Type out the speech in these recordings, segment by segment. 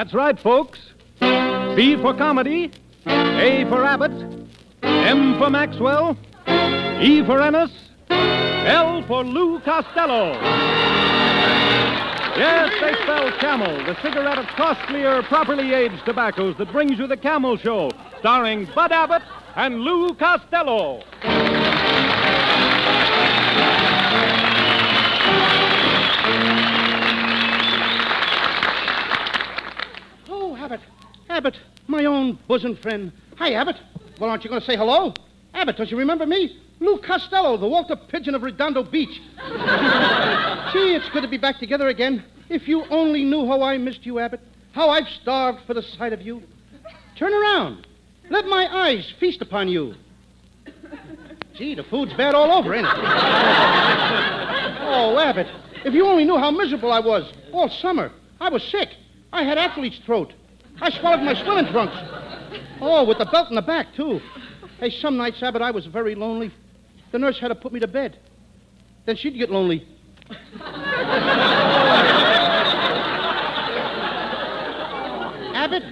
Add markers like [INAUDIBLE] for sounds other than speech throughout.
That's right, folks. B for comedy, A for Abbott, M for Maxwell, E for Ennis, L for Lou Costello. Yes, they spell Camel, the cigarette of costlier, properly aged tobaccos that brings you the Camel Show, starring Bud Abbott and Lou Costello. Abbott. My own bosom friend. Hi, Abbott. Well, aren't you going to say hello? Abbott, don't you remember me? Lou Costello, the Walter Pidgeon of Redondo Beach. [LAUGHS] Gee, it's good to be back together again. If you only knew how I missed you, Abbott, how I've starved for the sight of you. Turn around. Let my eyes feast upon you. Gee, the food's bad all over, ain't it? oh, Abbott, if you only knew how miserable I was all summer. I was sick. I had athlete's throat. I swallowed my swimming trunks. Oh, with the belt in the back, too. Hey, some nights, Abbott, I was very lonely. The nurse had to put me to bed. Then she'd get lonely. Abbott,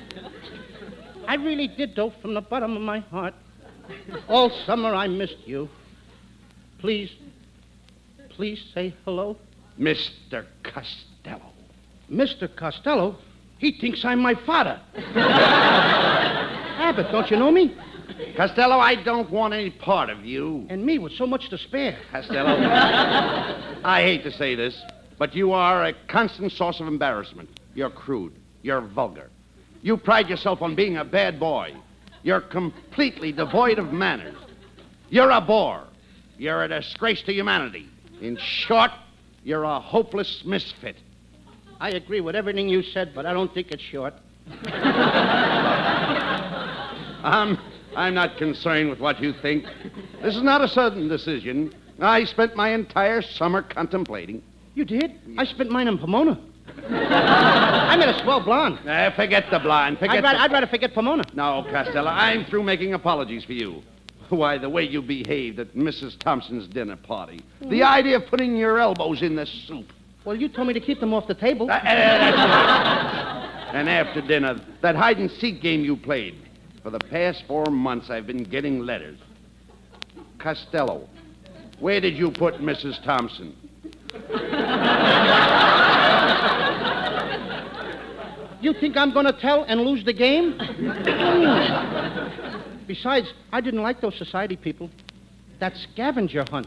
I really did, though, from the bottom of my heart. All summer I missed you. Please, please say hello. Mr. Costello. Mr. Costello? He thinks I'm my father. [LAUGHS] Abbott, don't you know me? Costello, I don't want any part of you. And me with so much to spare. Costello, [LAUGHS] I hate to say this, but you are a constant source of embarrassment. You're crude. You're vulgar. You pride yourself on being a bad boy. You're completely devoid of manners. You're a bore. You're a disgrace to humanity. In short, you're a hopeless misfit. I agree with everything you said, but I don't think it's short. I'm, [LAUGHS] I'm not concerned with what you think. This is not a sudden decision. I spent my entire summer contemplating. You did? I spent mine in Pomona. [LAUGHS] I met a swell blonde. Uh, forget the blonde. Forget I'd rather, the... I'd rather forget Pomona. No, Costello, I'm through making apologies for you. Why, the way you behaved at Mrs. Thompson's dinner party. The idea of putting your elbows in the soup. Well, you told me to keep them off the table. Uh, uh, and after dinner, that hide and seek game you played. For the past four months, I've been getting letters. Costello, where did you put Mrs. Thompson? You think I'm going to tell and lose the game? Besides, I didn't like those society people. That scavenger hunt.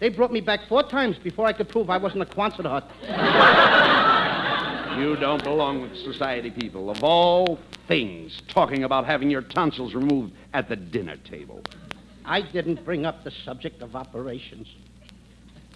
They brought me back four times before I could prove I wasn't a Quonset hut. You don't belong with society people. Of all things, talking about having your tonsils removed at the dinner table. I didn't bring up the subject of operations.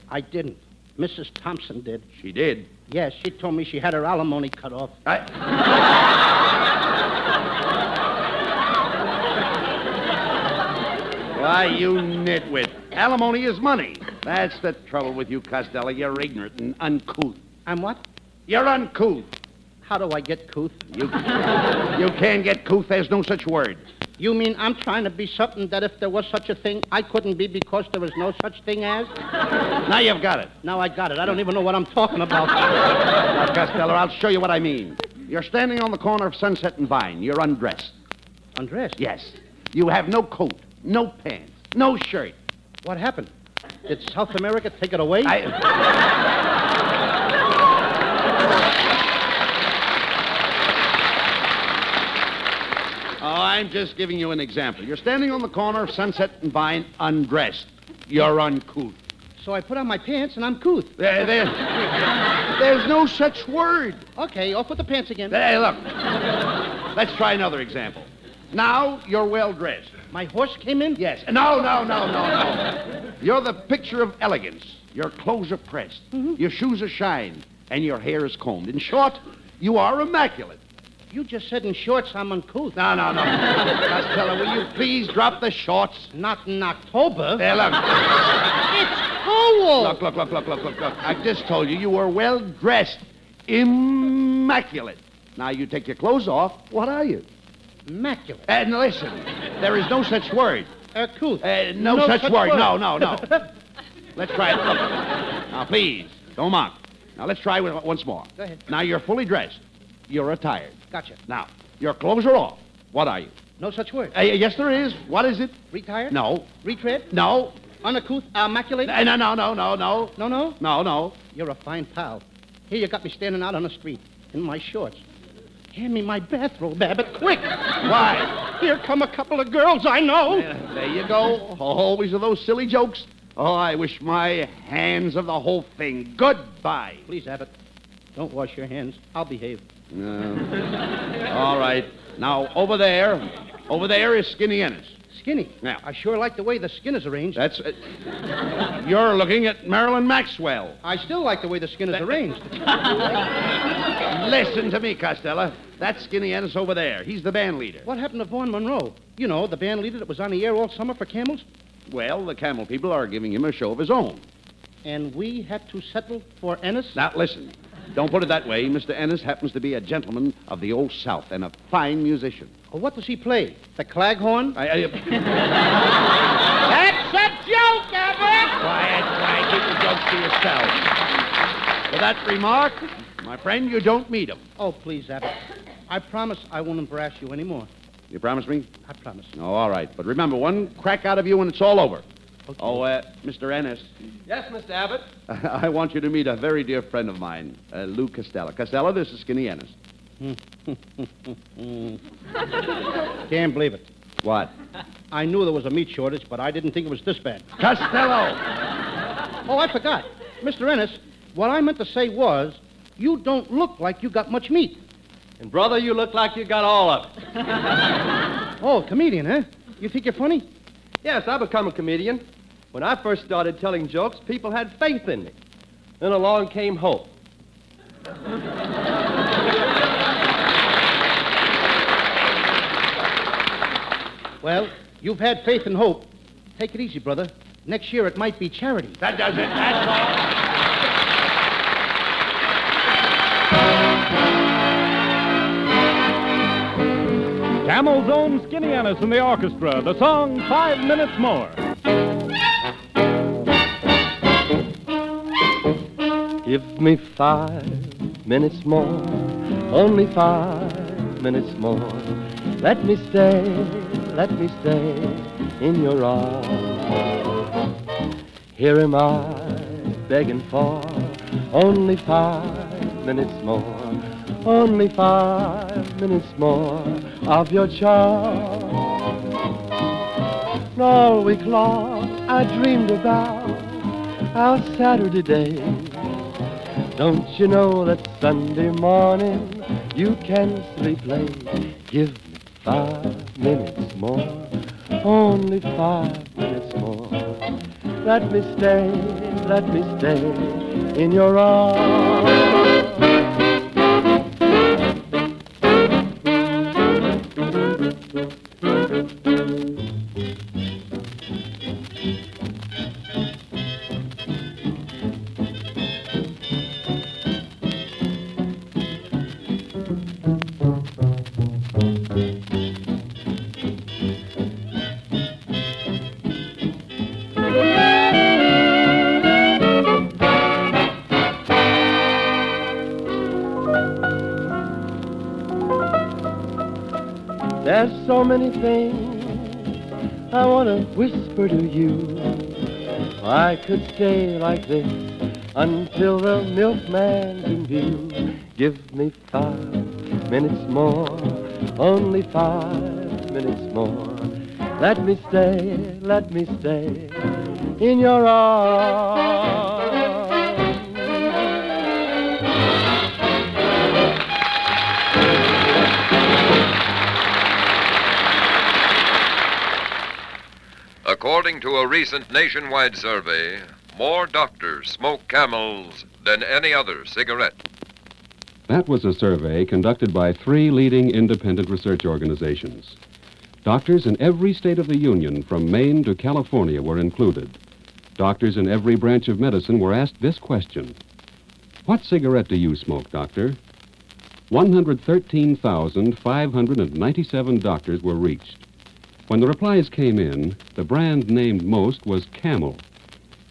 I didn't. Mrs. Thompson did. She did. Yes, she told me she had her alimony cut off. I... [LAUGHS] Why, you nitwit. Alimony is money. That's the trouble with you, Costello. You're ignorant and uncouth. I'm what? You're uncouth. How do I get couth? You, you can't get couth. There's no such word. You mean I'm trying to be something that if there was such a thing, I couldn't be because there was no such thing as? Now you've got it. Now I got it. I don't even know what I'm talking about. Now, Costello, I'll show you what I mean. You're standing on the corner of Sunset and Vine. You're undressed. Undressed? Yes. You have no coat, no pants, no shirt. What happened? Did South America take it away? I... Oh, I'm just giving you an example. You're standing on the corner of Sunset and Vine undressed. You're uncouth. So I put on my pants and I'm couth. There, there, there's no such word. Okay, off with the pants again. Hey, look. Let's try another example. Now you're well dressed. My horse came in? Yes. No, no, no, no, no. You're the picture of elegance. Your clothes are pressed. Mm-hmm. Your shoes are shined. And your hair is combed. In short, you are immaculate. You just said in shorts I'm uncouth. No, no, no. Costello, will you please drop the shorts? Not in October. There, look. It's cold. Look, look, look, look, look, look, look. I just told you you were well dressed. Immaculate. Now you take your clothes off. What are you? Immaculate. And listen, there is no such word. Uh, couth. Uh, no, such, word. No, no, no. [LAUGHS] Let's try it. Look. Now, please, don't mock. Now let's try it once more. Go ahead. Now you're fully dressed. You're attired. Gotcha. Now, your clothes are off. What are you? No such word. Uh, yes, there is. What is it? Retired? No. Retread? No. Uncouth? Immaculate? Uh, No, no, no, no, no. No, no. No, no. You're a fine pal. Here you got me standing out on the street in my shorts. Hand me my bathrobe, Abbott, quick. Why? Here come a couple of girls I know. There you go. Always are those silly jokes. Oh, I wish my hands of the whole thing. Goodbye. Please, Abbott, don't wash your hands. I'll behave. No. All right. Now, over there, over there is Skinny Ennis. Skinny. Yeah. I sure like the way the skin is arranged. That's. Uh, you're looking at Marilyn Maxwell. I still like the way the skin is arranged. [LAUGHS] Listen to me, Costello. That Skinny Ennis over there. He's the band leader. What happened to Vaughn Monroe? You know, the band leader that was on the air all summer for Camels? Well, the Camel people are giving him a show of his own. And we had to settle for Ennis? Now, listen. Don't put it that way. Mr. Ennis happens to be a gentleman of the Old South and a fine musician. Oh, what does he play? The claghorn? I, I, uh, [LAUGHS] That's a joke, Abbott! quiet, quiet. Keep the jokes to yourself. With that remark, my friend, you don't meet him. Oh, please, Abbott. I promise I won't embarrass you anymore. You promise me? I promise. Oh, all right. But remember, one crack out of you and it's all over. Oh, uh, Mr. Ennis, Yes, Mr. Abbott. [LAUGHS] I want you to meet a very dear friend of mine, uh, Lou Costello. Costello, this is Skinny Ennis. [LAUGHS] Can't believe it. What? I knew there was a meat shortage, but I didn't think it was this bad. Costello! Oh, I forgot. Mr. Ennis, what I meant to say was, you don't look like you got much meat. And, brother, you look like you got all of it. Oh, comedian, huh? You think you're funny? Yes, I become a comedian. When I first started telling jokes, people had faith in me. Then along came hope. Well, you've had faith and hope. Take it easy, brother. Next year it might be charity. That does it. That's all. Camel's own Skinny Ennis and the orchestra. The song Five Minutes More. Give me five minutes more, only five minutes more. Let me stay, let me stay in your arms. Here am I begging for only five minutes more, only five minutes more of your charm. And all week long I dreamed about our Saturday day. Don't you know that Sunday morning you can sleep late? Give me five minutes more, only five minutes more. Let me stay, let me stay in your arms. Whisper to you. I could stay like this until the milkman can view. Give me five minutes more, only five minutes more. Let me stay, let me stay in your arms. According to a recent nationwide survey, more doctors smoke camels than any other cigarette. That was a survey conducted by three leading independent research organizations. Doctors in every state of the Union, from Maine to California, were included. Doctors in every branch of medicine were asked this question What cigarette do you smoke, doctor? 113,597 doctors were reached. When the replies came in, the brand named most was Camel.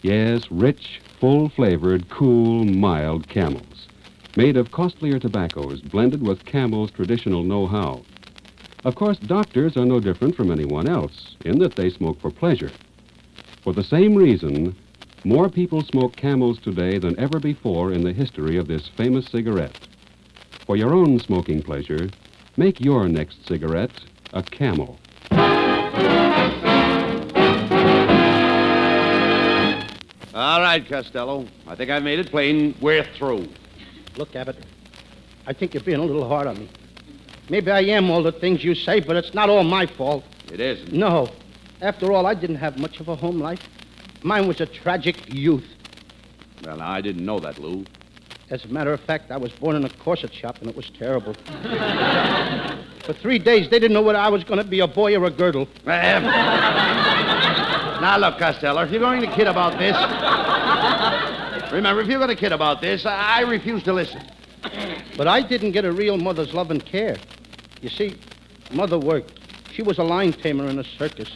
Yes, rich, full flavored, cool, mild camels, made of costlier tobaccos blended with Camel's traditional know how. Of course, doctors are no different from anyone else in that they smoke for pleasure. For the same reason, more people smoke camels today than ever before in the history of this famous cigarette. For your own smoking pleasure, make your next cigarette a camel. All right, Costello. I think I've made it plain. We're through. Look, Abbott, I think you're being a little hard on me. Maybe I am all the things you say, but it's not all my fault. It isn't. No. After all, I didn't have much of a home life. Mine was a tragic youth. Well, now, I didn't know that, Lou. As a matter of fact, I was born in a corset shop, and it was terrible. [LAUGHS] For three days, they didn't know whether I was going to be a boy or a girdle. Now, look, Costello, if you're going to kid about this, remember, if you're going to kid about this, I, I refuse to listen. But I didn't get a real mother's love and care. You see, mother worked. She was a lion tamer in a circus.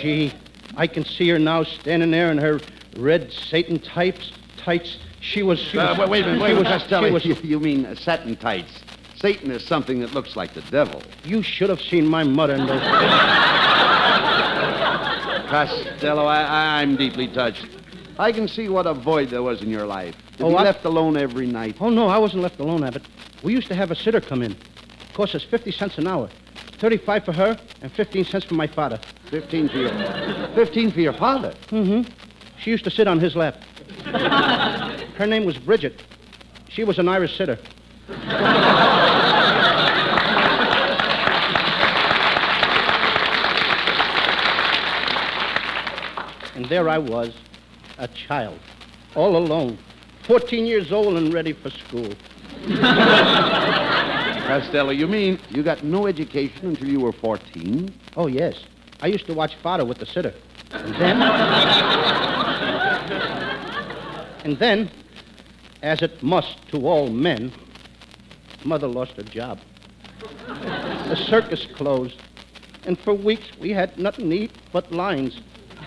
Gee, I can see her now standing there in her red Satan types, tights. She was. She Uh, was wait, wait a minute, wait a minute, was- Costello. was- You, you mean uh, satin tights. Satan is something that looks like the devil. You should have seen my mother in those. Costello, I, I'm deeply touched. I can see what a void there was in your life. To Oh, be I- left alone every night. Oh, no, I wasn't left alone, Abbott. We used to have a sitter come in. Cost us 50 cents an hour. 35 for her and 15 cents for my father. Fifteen for your, fifteen for your father. Mm-hmm. She used to sit on his lap. [LAUGHS] Her name was Bridget. She was an Irish sitter. [LAUGHS] and there I was, a child, all alone, 14 years old and ready for school. [LAUGHS] Costello, you mean you got no education until you were 14? Oh, yes. I used to watch father with the sitter. And then. [LAUGHS] and then, as it must to all men, mother lost her job. The circus closed. And for weeks we had nothing to eat but lines.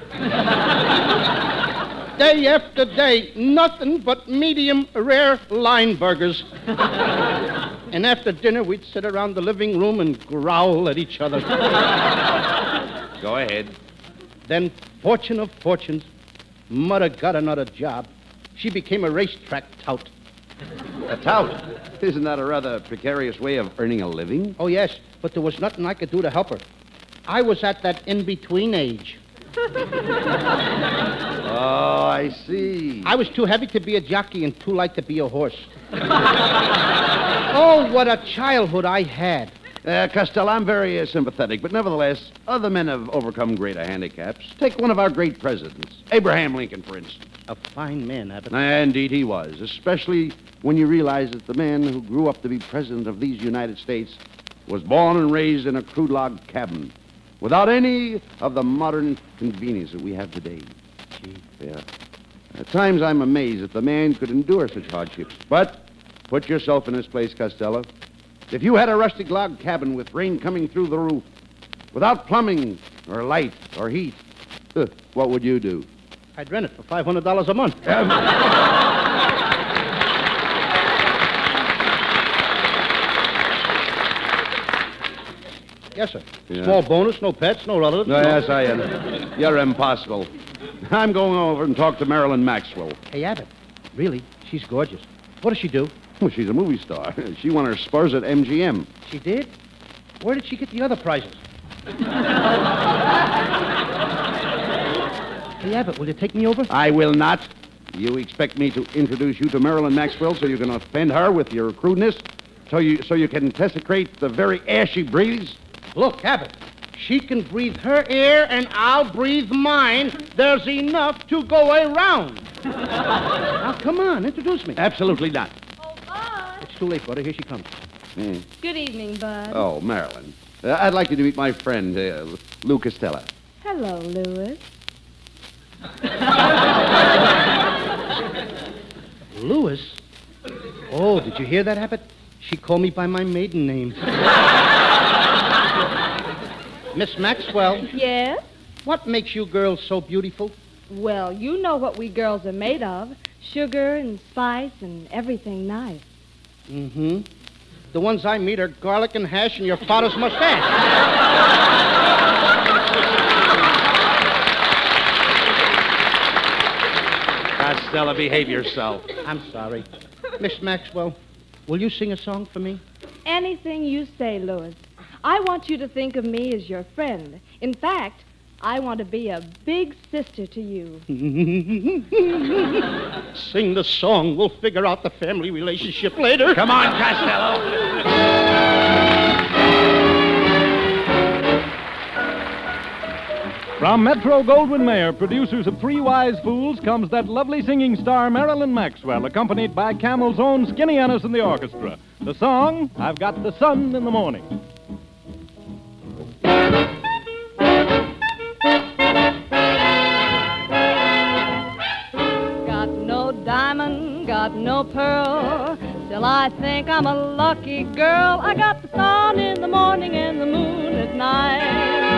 [LAUGHS] day after day, nothing but medium rare line burgers. [LAUGHS] and after dinner, we'd sit around the living room and growl at each other. [LAUGHS] Go ahead. Then, fortune of fortunes, Mother got another job. She became a racetrack tout. A tout. Isn't that a rather precarious way of earning a living? Oh, yes, but there was nothing I could do to help her. I was at that in between age. [LAUGHS] Oh, I see. I was too heavy to be a jockey and too light to be a horse. [LAUGHS] oh, what a childhood I had. Uh, Costello, I'm very uh, sympathetic, but nevertheless, other men have overcome greater handicaps. Take one of our great presidents, Abraham Lincoln, for instance. A fine man, Abbott. Indeed, he was, especially when you realize that the man who grew up to be president of these United States was born and raised in a crude log cabin without any of the modern convenience that we have today. Gee. Yeah. At times, I'm amazed that the man could endure such hardships. But put yourself in his place, Costello. If you had a rustic log cabin with rain coming through the roof, without plumbing or light or heat, what would you do? I'd rent it for $500 a month. [LAUGHS] yes, sir. Yeah. Small bonus, no pets, no relatives. No, no- yes, I am. You're impossible. I'm going over and talk to Marilyn Maxwell. Hey, Abbott. Really? She's gorgeous. What does she do? Well, she's a movie star. [LAUGHS] She won her spurs at MGM. She did? Where did she get the other prizes? hey, Abbott, will you take me over? I will not. You expect me to introduce you to Marilyn Maxwell so you can offend her with your crudeness? So you so you can desecrate the very air she breathes? Look, Abbott. She can breathe her air, and I'll breathe mine. There's enough to go around. [LAUGHS] now, come on, introduce me. Absolutely not. Oh, Bud. It's too late, brother. Here she comes. Hmm. Good evening, Bud. Oh, Marilyn. Uh, I'd like you to meet my friend, uh, Lou Costello. Hello, Louis. [LAUGHS] Louis? Oh, did you hear that, Abbott? She called me by my maiden name. [LAUGHS] Miss Maxwell, Yes? what makes you girls so beautiful? Well, you know what we girls are made of sugar and spice and everything nice. Mm-hmm. The ones I meet are garlic and hash and your father's mustache. Costello, behave yourself. I'm sorry. Miss Maxwell, will you sing a song for me? Anything you say, Louis. I want you to think of me as your friend. In fact, I want to be a big sister to you. [LAUGHS] Sing the song. We'll figure out the family relationship later. Come on, Costello. From Metro Goldwyn Mayer, producers of Three Wise Fools, comes that lovely singing star Marilyn Maxwell, accompanied by Camel's own Skinny Ennis and the orchestra. The song, I've Got the Sun in the Morning. No pearl. Still, I think I'm a lucky girl. I got the sun in the morning and the moon at night.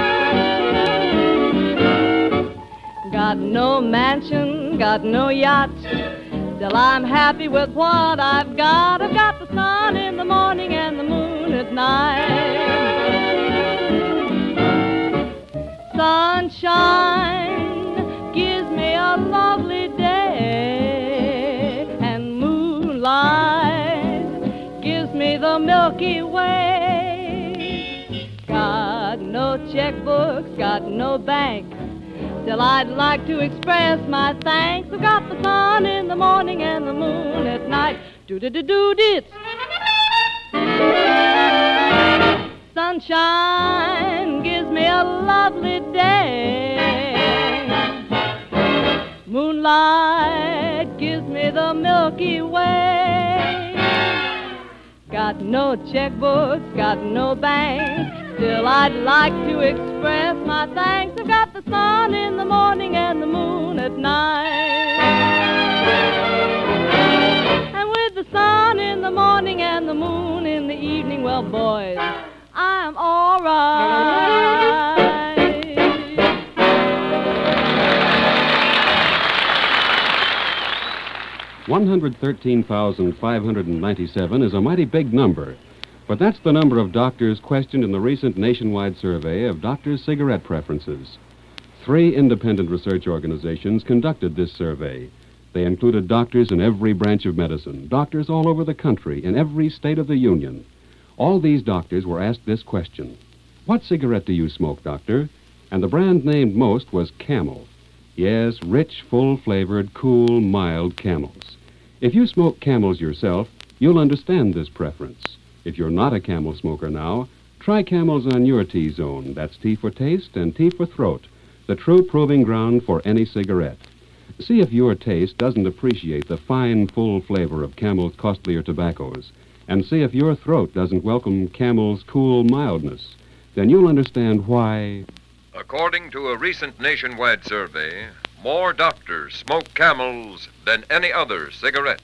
Got no mansion, got no yacht. Still, I'm happy with what I've got. I've got the sun in the morning and the moon at night. Sunshine gives me a lovely Milky Way. Got no checkbooks, got no bank. Still, I'd like to express my thanks. I've got the sun in the morning and the moon at night. Do do do do. Sunshine Got no checkbooks, got no bank. Still, I'd like to express my thanks. I've got the sun in the morning and the moon at night. And with the sun in the morning and the moon in the evening, well, boys, I'm all right. 113,597 is a mighty big number, but that's the number of doctors questioned in the recent nationwide survey of doctors' cigarette preferences. Three independent research organizations conducted this survey. They included doctors in every branch of medicine, doctors all over the country, in every state of the Union. All these doctors were asked this question What cigarette do you smoke, doctor? And the brand named most was Camel. Yes, rich, full flavored, cool, mild camels. If you smoke camels yourself, you'll understand this preference. If you're not a camel smoker now, try camels on your T zone. That's T for taste and T for throat, the true proving ground for any cigarette. See if your taste doesn't appreciate the fine, full flavor of Camel's costlier tobaccos, and see if your throat doesn't welcome Camel's cool mildness. Then you'll understand why. According to a recent nationwide survey, more doctors smoke camels than any other cigarette.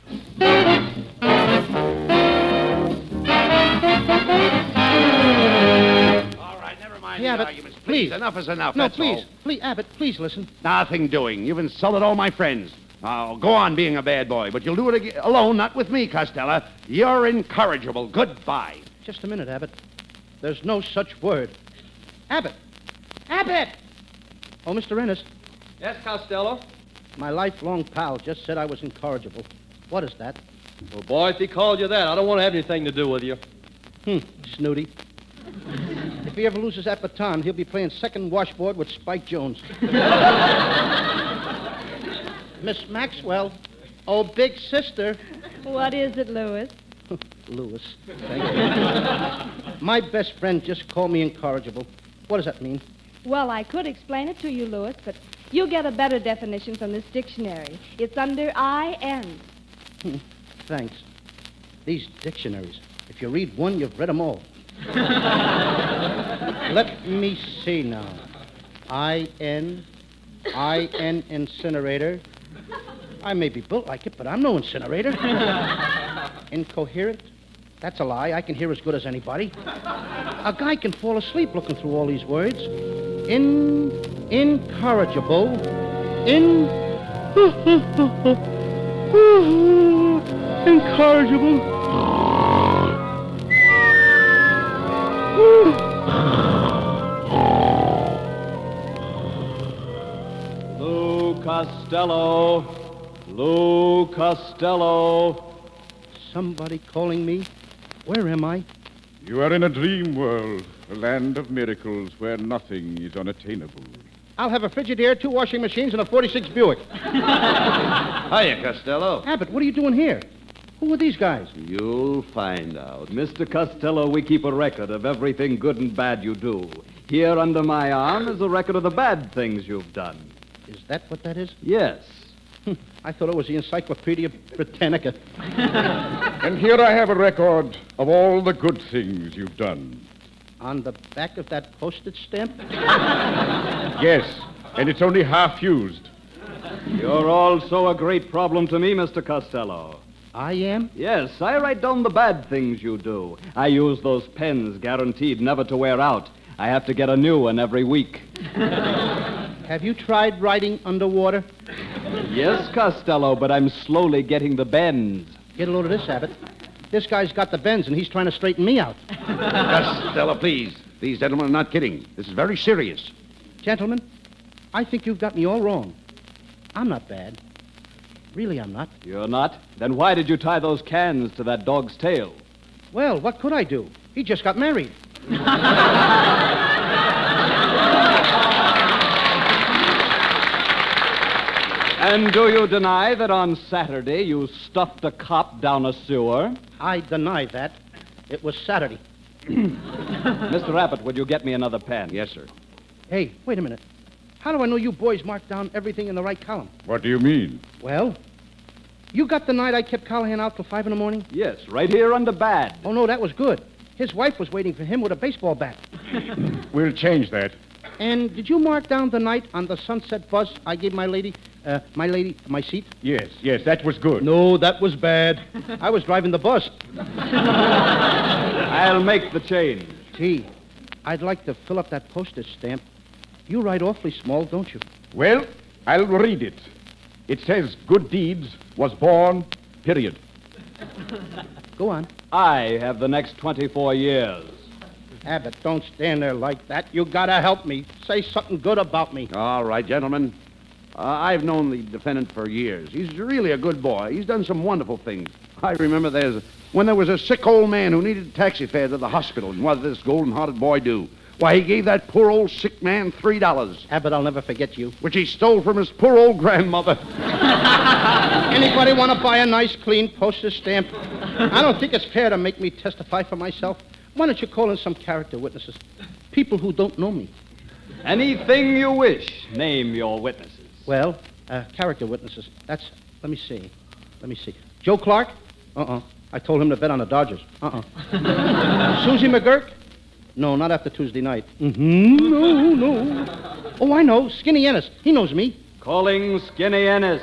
All right, never mind Yeah, the but arguments. please. Enough is enough. No, that's please, all. please, Abbott, please listen. Nothing doing. You've insulted all my friends. Now, go on being a bad boy, but you'll do it ag- alone, not with me, Costello. You're incorrigible. Goodbye. Just a minute, Abbott. There's no such word. Abbott! Abbott! Oh, Mr. Ennis, Yes, Costello? my lifelong pal just said I was incorrigible. What is that? Well, boy, if he called you that, I don't want to have anything to do with you. Hmm, snooty. if he ever loses that baton, he'll be playing second washboard with Spike Jones. [LAUGHS] Miss Maxwell. Oh, big sister. What is it, Louis? [LAUGHS] Lewis. Thank you. My best friend just called me incorrigible. What does that mean? Well, I could explain it to you, Louis, but you'll get a better definition from this dictionary. It's under IN. Hmm. Thanks. These dictionaries. If you read one, you've read them all. [LAUGHS] Let me see now. I N, I N incinerator. I may be built like it, but I'm no incinerator. [LAUGHS] Incoherent? That's a lie. I can hear as good as anybody. A guy can fall asleep looking through all these words. In, incorrigible, in. [LAUGHS] Incorrigible. Lou Costello. Lou Costello. Somebody calling me? Where am I? You are in a dream world, a land of miracles where nothing is unattainable. I'll have a Frigidaire, two washing machines, and a 46 Buick. [LAUGHS] Hiya, Costello. Abbott, what are you doing here? Who are these guys? You'll find out. Mr. Costello, we keep a record of everything good and bad you do. Here under my arm is a record of the bad things you've done. Is that what that is? Yes. Hm, I thought it was the Encyclopedia Britannica. [LAUGHS] And here I have a record of all the good things you've done. On the back of that postage stamp? [LAUGHS] Yes, and it's only half used. You're also a great problem to me, Mr. Costello. I am? Yes, I write down the bad things you do. I use those pens guaranteed never to wear out. I have to get a new one every week. [LAUGHS] Have you tried writing underwater? Yes, Costello, but I'm slowly getting the bends. Get a load of this, Abbott. This guy's got the bends, and he's trying to straighten me out. [LAUGHS] Costello, please. These gentlemen are not kidding. This is very serious. Gentlemen, I think you've got me all wrong. I'm not bad. Really, I'm not. You're not? Then why did you tie those cans to that dog's tail? Well, what could I do? He just got married. [LAUGHS] And do you deny that on Saturday you stuffed a cop down a sewer? I deny that. It was Saturday. [CLEARS THROAT] Mr. Abbott, would you get me another pen? Yes, sir. Hey, wait a minute. How do I know you boys marked down everything in the right column? What do you mean? Well, you got the night I kept Callahan out till five in the morning? Yes, right here under bad. Oh, no, that was good. His wife was waiting for him with a baseball bat. We'll change that. And did you mark down the night on the Sunset bus I gave my lady, uh, my lady, my seat? Yes, yes, that was good. No, that was bad. [LAUGHS] I was driving the bus. [LAUGHS] I'll make the change. Gee, I'd like to fill up that postage stamp. You write awfully small, don't you? Well, I'll read it. It says good deeds was born, period. Go on. I have the next 24 years. Abbott, don't stand there like that. You gotta help me. Say something good about me. All right, gentlemen. Uh, I've known the defendant for years. He's really a good boy. He's done some wonderful things. I remember there's when there was a sick old man who needed a taxi fare to the hospital, and what did this golden-hearted boy do? Why, he gave that poor old sick man three dollars, Abbott, I'll never forget you. which he stole from his poor old grandmother. [LAUGHS] Anybody want to buy a nice, clean postage stamp? I don't think it's fair to make me testify for myself. Why don't you call in some character witnesses? People who don't know me. Anything you wish. Name your witnesses. Well, uh, character witnesses. That's, let me see. Let me see. Joe Clark? Uh-uh. I told him to bet on the Dodgers. Uh-uh. [LAUGHS] Susie McGurk? No, not after Tuesday night. Mm-hmm. No, no. Oh, I know. Skinny Ennis. He knows me. Calling Skinny Ennis.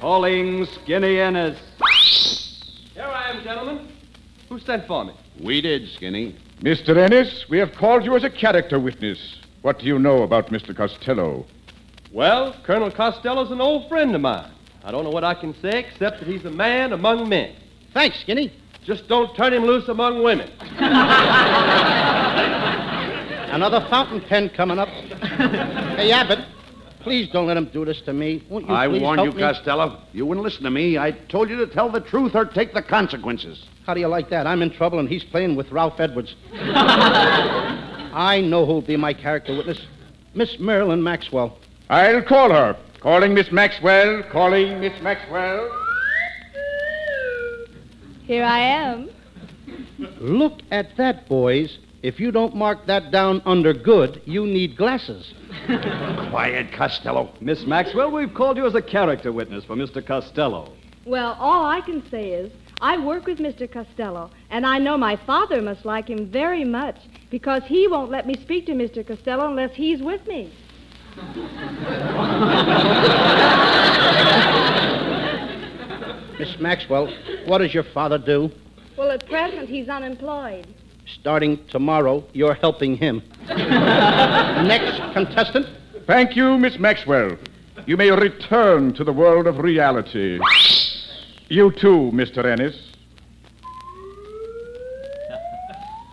Calling Skinny Ennis. Here I am, gentlemen. Who sent for me? We did, Skinny. Mr. Ennis, we have called you as a character witness. What do you know about Mr. Costello? Well, Colonel Costello's an old friend of mine. I don't know what I can say except that he's a man among men. Thanks, Skinny. Just don't turn him loose among women. [LAUGHS] Another fountain pen coming up. [LAUGHS] hey, Abbott, please don't let him do this to me. Won't you I please warned you, me? Costello. You wouldn't listen to me. I told you to tell the truth or take the consequences. How do you like that? I'm in trouble and he's playing with Ralph Edwards. [LAUGHS] I know who'll be my character witness. Miss Marilyn Maxwell. I'll call her. Calling Miss Maxwell. Calling Miss Maxwell. Here I am. Look at that, boys. If you don't mark that down under good, you need glasses. [LAUGHS] Quiet, Costello. Miss Maxwell, we've called you as a character witness for Mr. Costello. Well, all I can say is I work with Mr. Costello, and I know my father must like him very much because he won't let me speak to Mr. Costello unless he's with me. [LAUGHS] Miss Maxwell, what does your father do? Well, at present, he's unemployed. Starting tomorrow, you're helping him. [LAUGHS] Next contestant. Thank you, Miss Maxwell. You may return to the world of reality. You too, Mr. Ennis.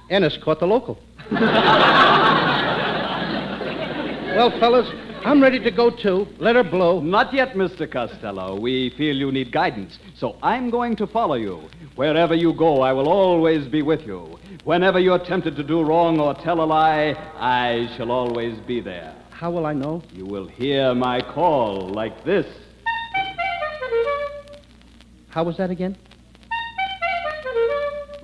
Ennis caught the local. [LAUGHS] well, fellas, I'm ready to go too. Let her blow. Not yet, Mr. Costello. We feel you need guidance, so I'm going to follow you. Wherever you go, I will always be with you. Whenever you're tempted to do wrong or tell a lie, I shall always be there. How will I know? You will hear my call like this. How was that again?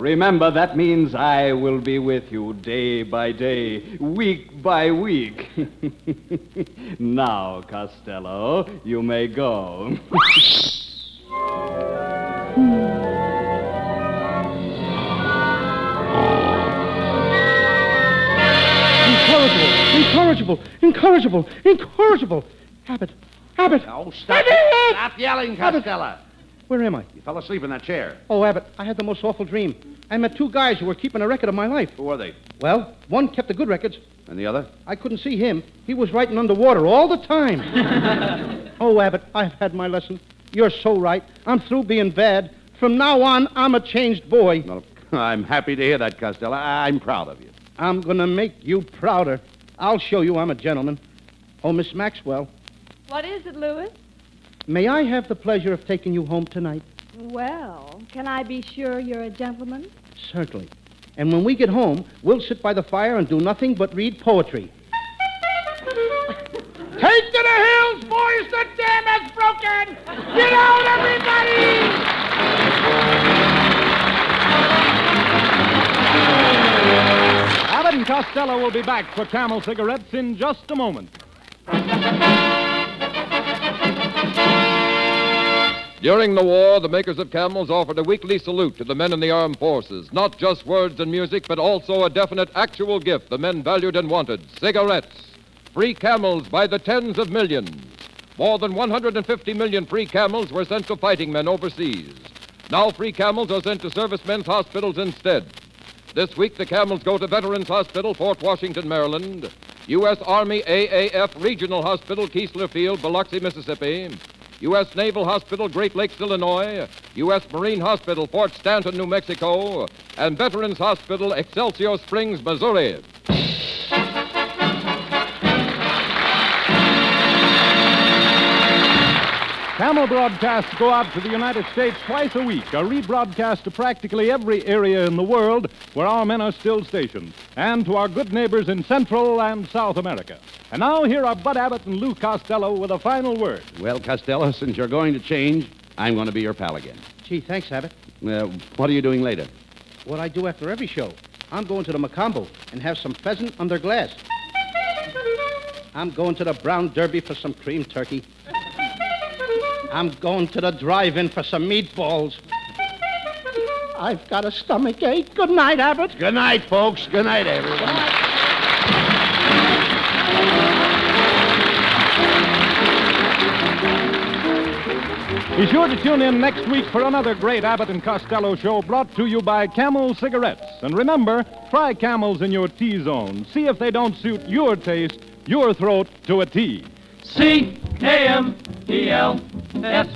Remember, that means I will be with you day by day, week by week. [LAUGHS] now, Costello, you may go. Incorrigible, incorrigible, incorrigible. Abbott, Abbott. Oh, stop, stop yelling, Costello. Where am I? You fell asleep in that chair. Oh, Abbott, I had the most awful dream. I met two guys who were keeping a record of my life. Who were they? Well, one kept the good records. And the other? I couldn't see him. He was writing underwater all the time. [LAUGHS] oh, Abbott, I've had my lesson. You're so right. I'm through being bad. From now on, I'm a changed boy. Well, I'm happy to hear that, Costello. I- I'm proud of you. I'm going to make you prouder. I'll show you I'm a gentleman. Oh, Miss Maxwell, What is it, Louis? May I have the pleasure of taking you home tonight? Well, can I be sure you're a gentleman? Certainly. And when we get home, we'll sit by the fire and do nothing but read poetry. Take to the hills, boys! The dam has broken! Get out, everybody! Abbott and Costello will be back for Camel cigarettes in just a moment. During the war, the makers of camels offered a weekly salute to the men in the armed forces. Not just words and music, but also a definite actual gift the men valued and wanted cigarettes. Free camels by the tens of millions. More than 150 million free camels were sent to fighting men overseas. Now free camels are sent to servicemen's hospitals instead. This week, the camels go to Veterans Hospital, Fort Washington, Maryland, U.S. Army AAF Regional Hospital, Keesler Field, Biloxi, Mississippi, U.S. Naval Hospital, Great Lakes, Illinois, U.S. Marine Hospital, Fort Stanton, New Mexico, and Veterans Hospital, Excelsior Springs, Missouri. Camel broadcasts go out to the United States twice a week, a rebroadcast to practically every area in the world where our men are still stationed, and to our good neighbors in Central and South America. And now here are Bud Abbott and Lou Costello with a final word. Well, Costello, since you're going to change, I'm going to be your pal again. Gee, thanks, Abbott. Uh, what are you doing later? What I do after every show. I'm going to the Mocambo and have some pheasant under glass. I'm going to the Brown Derby for some cream turkey. I'm going to the drive-in for some meatballs. I've got a stomach ache. Good night, Abbott. Good night, folks. Good night, everyone. Be sure to tune in next week for another great Abbott and Costello show brought to you by Camel Cigarettes. And remember, try Camels in your T zone. See if they don't suit your taste, your throat to a T. C A M E L S.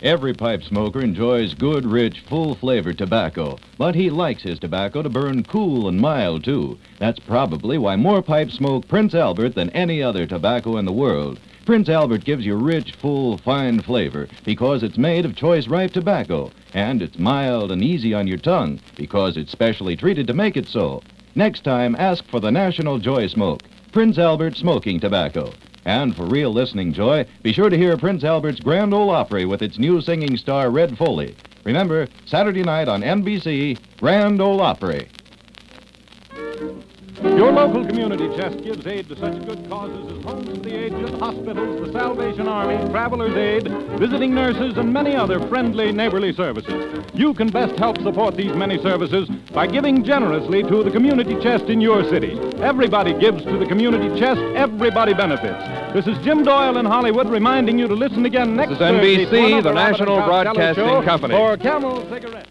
Every pipe smoker enjoys good, rich, full flavored tobacco, but he likes his tobacco to burn cool and mild, too. That's probably why more pipes smoke Prince Albert than any other tobacco in the world. Prince Albert gives you rich, full, fine flavor because it's made of choice ripe tobacco, and it's mild and easy on your tongue because it's specially treated to make it so. Next time, ask for the National Joy Smoke, Prince Albert smoking tobacco. And for real listening joy, be sure to hear Prince Albert's Grand Ole Opry with its new singing star, Red Foley. Remember, Saturday night on NBC, Grand Ole Opry. Your local community chest gives aid to such good causes as Homes for the Aged, hospitals, the Salvation Army, Travelers Aid, visiting nurses, and many other friendly neighborly services. You can best help support these many services by giving generously to the community chest in your city. Everybody gives to the community chest, everybody benefits. This is Jim Doyle in Hollywood reminding you to listen again next This is NBC, the National Broadcasting Company. For Camel Cigarettes.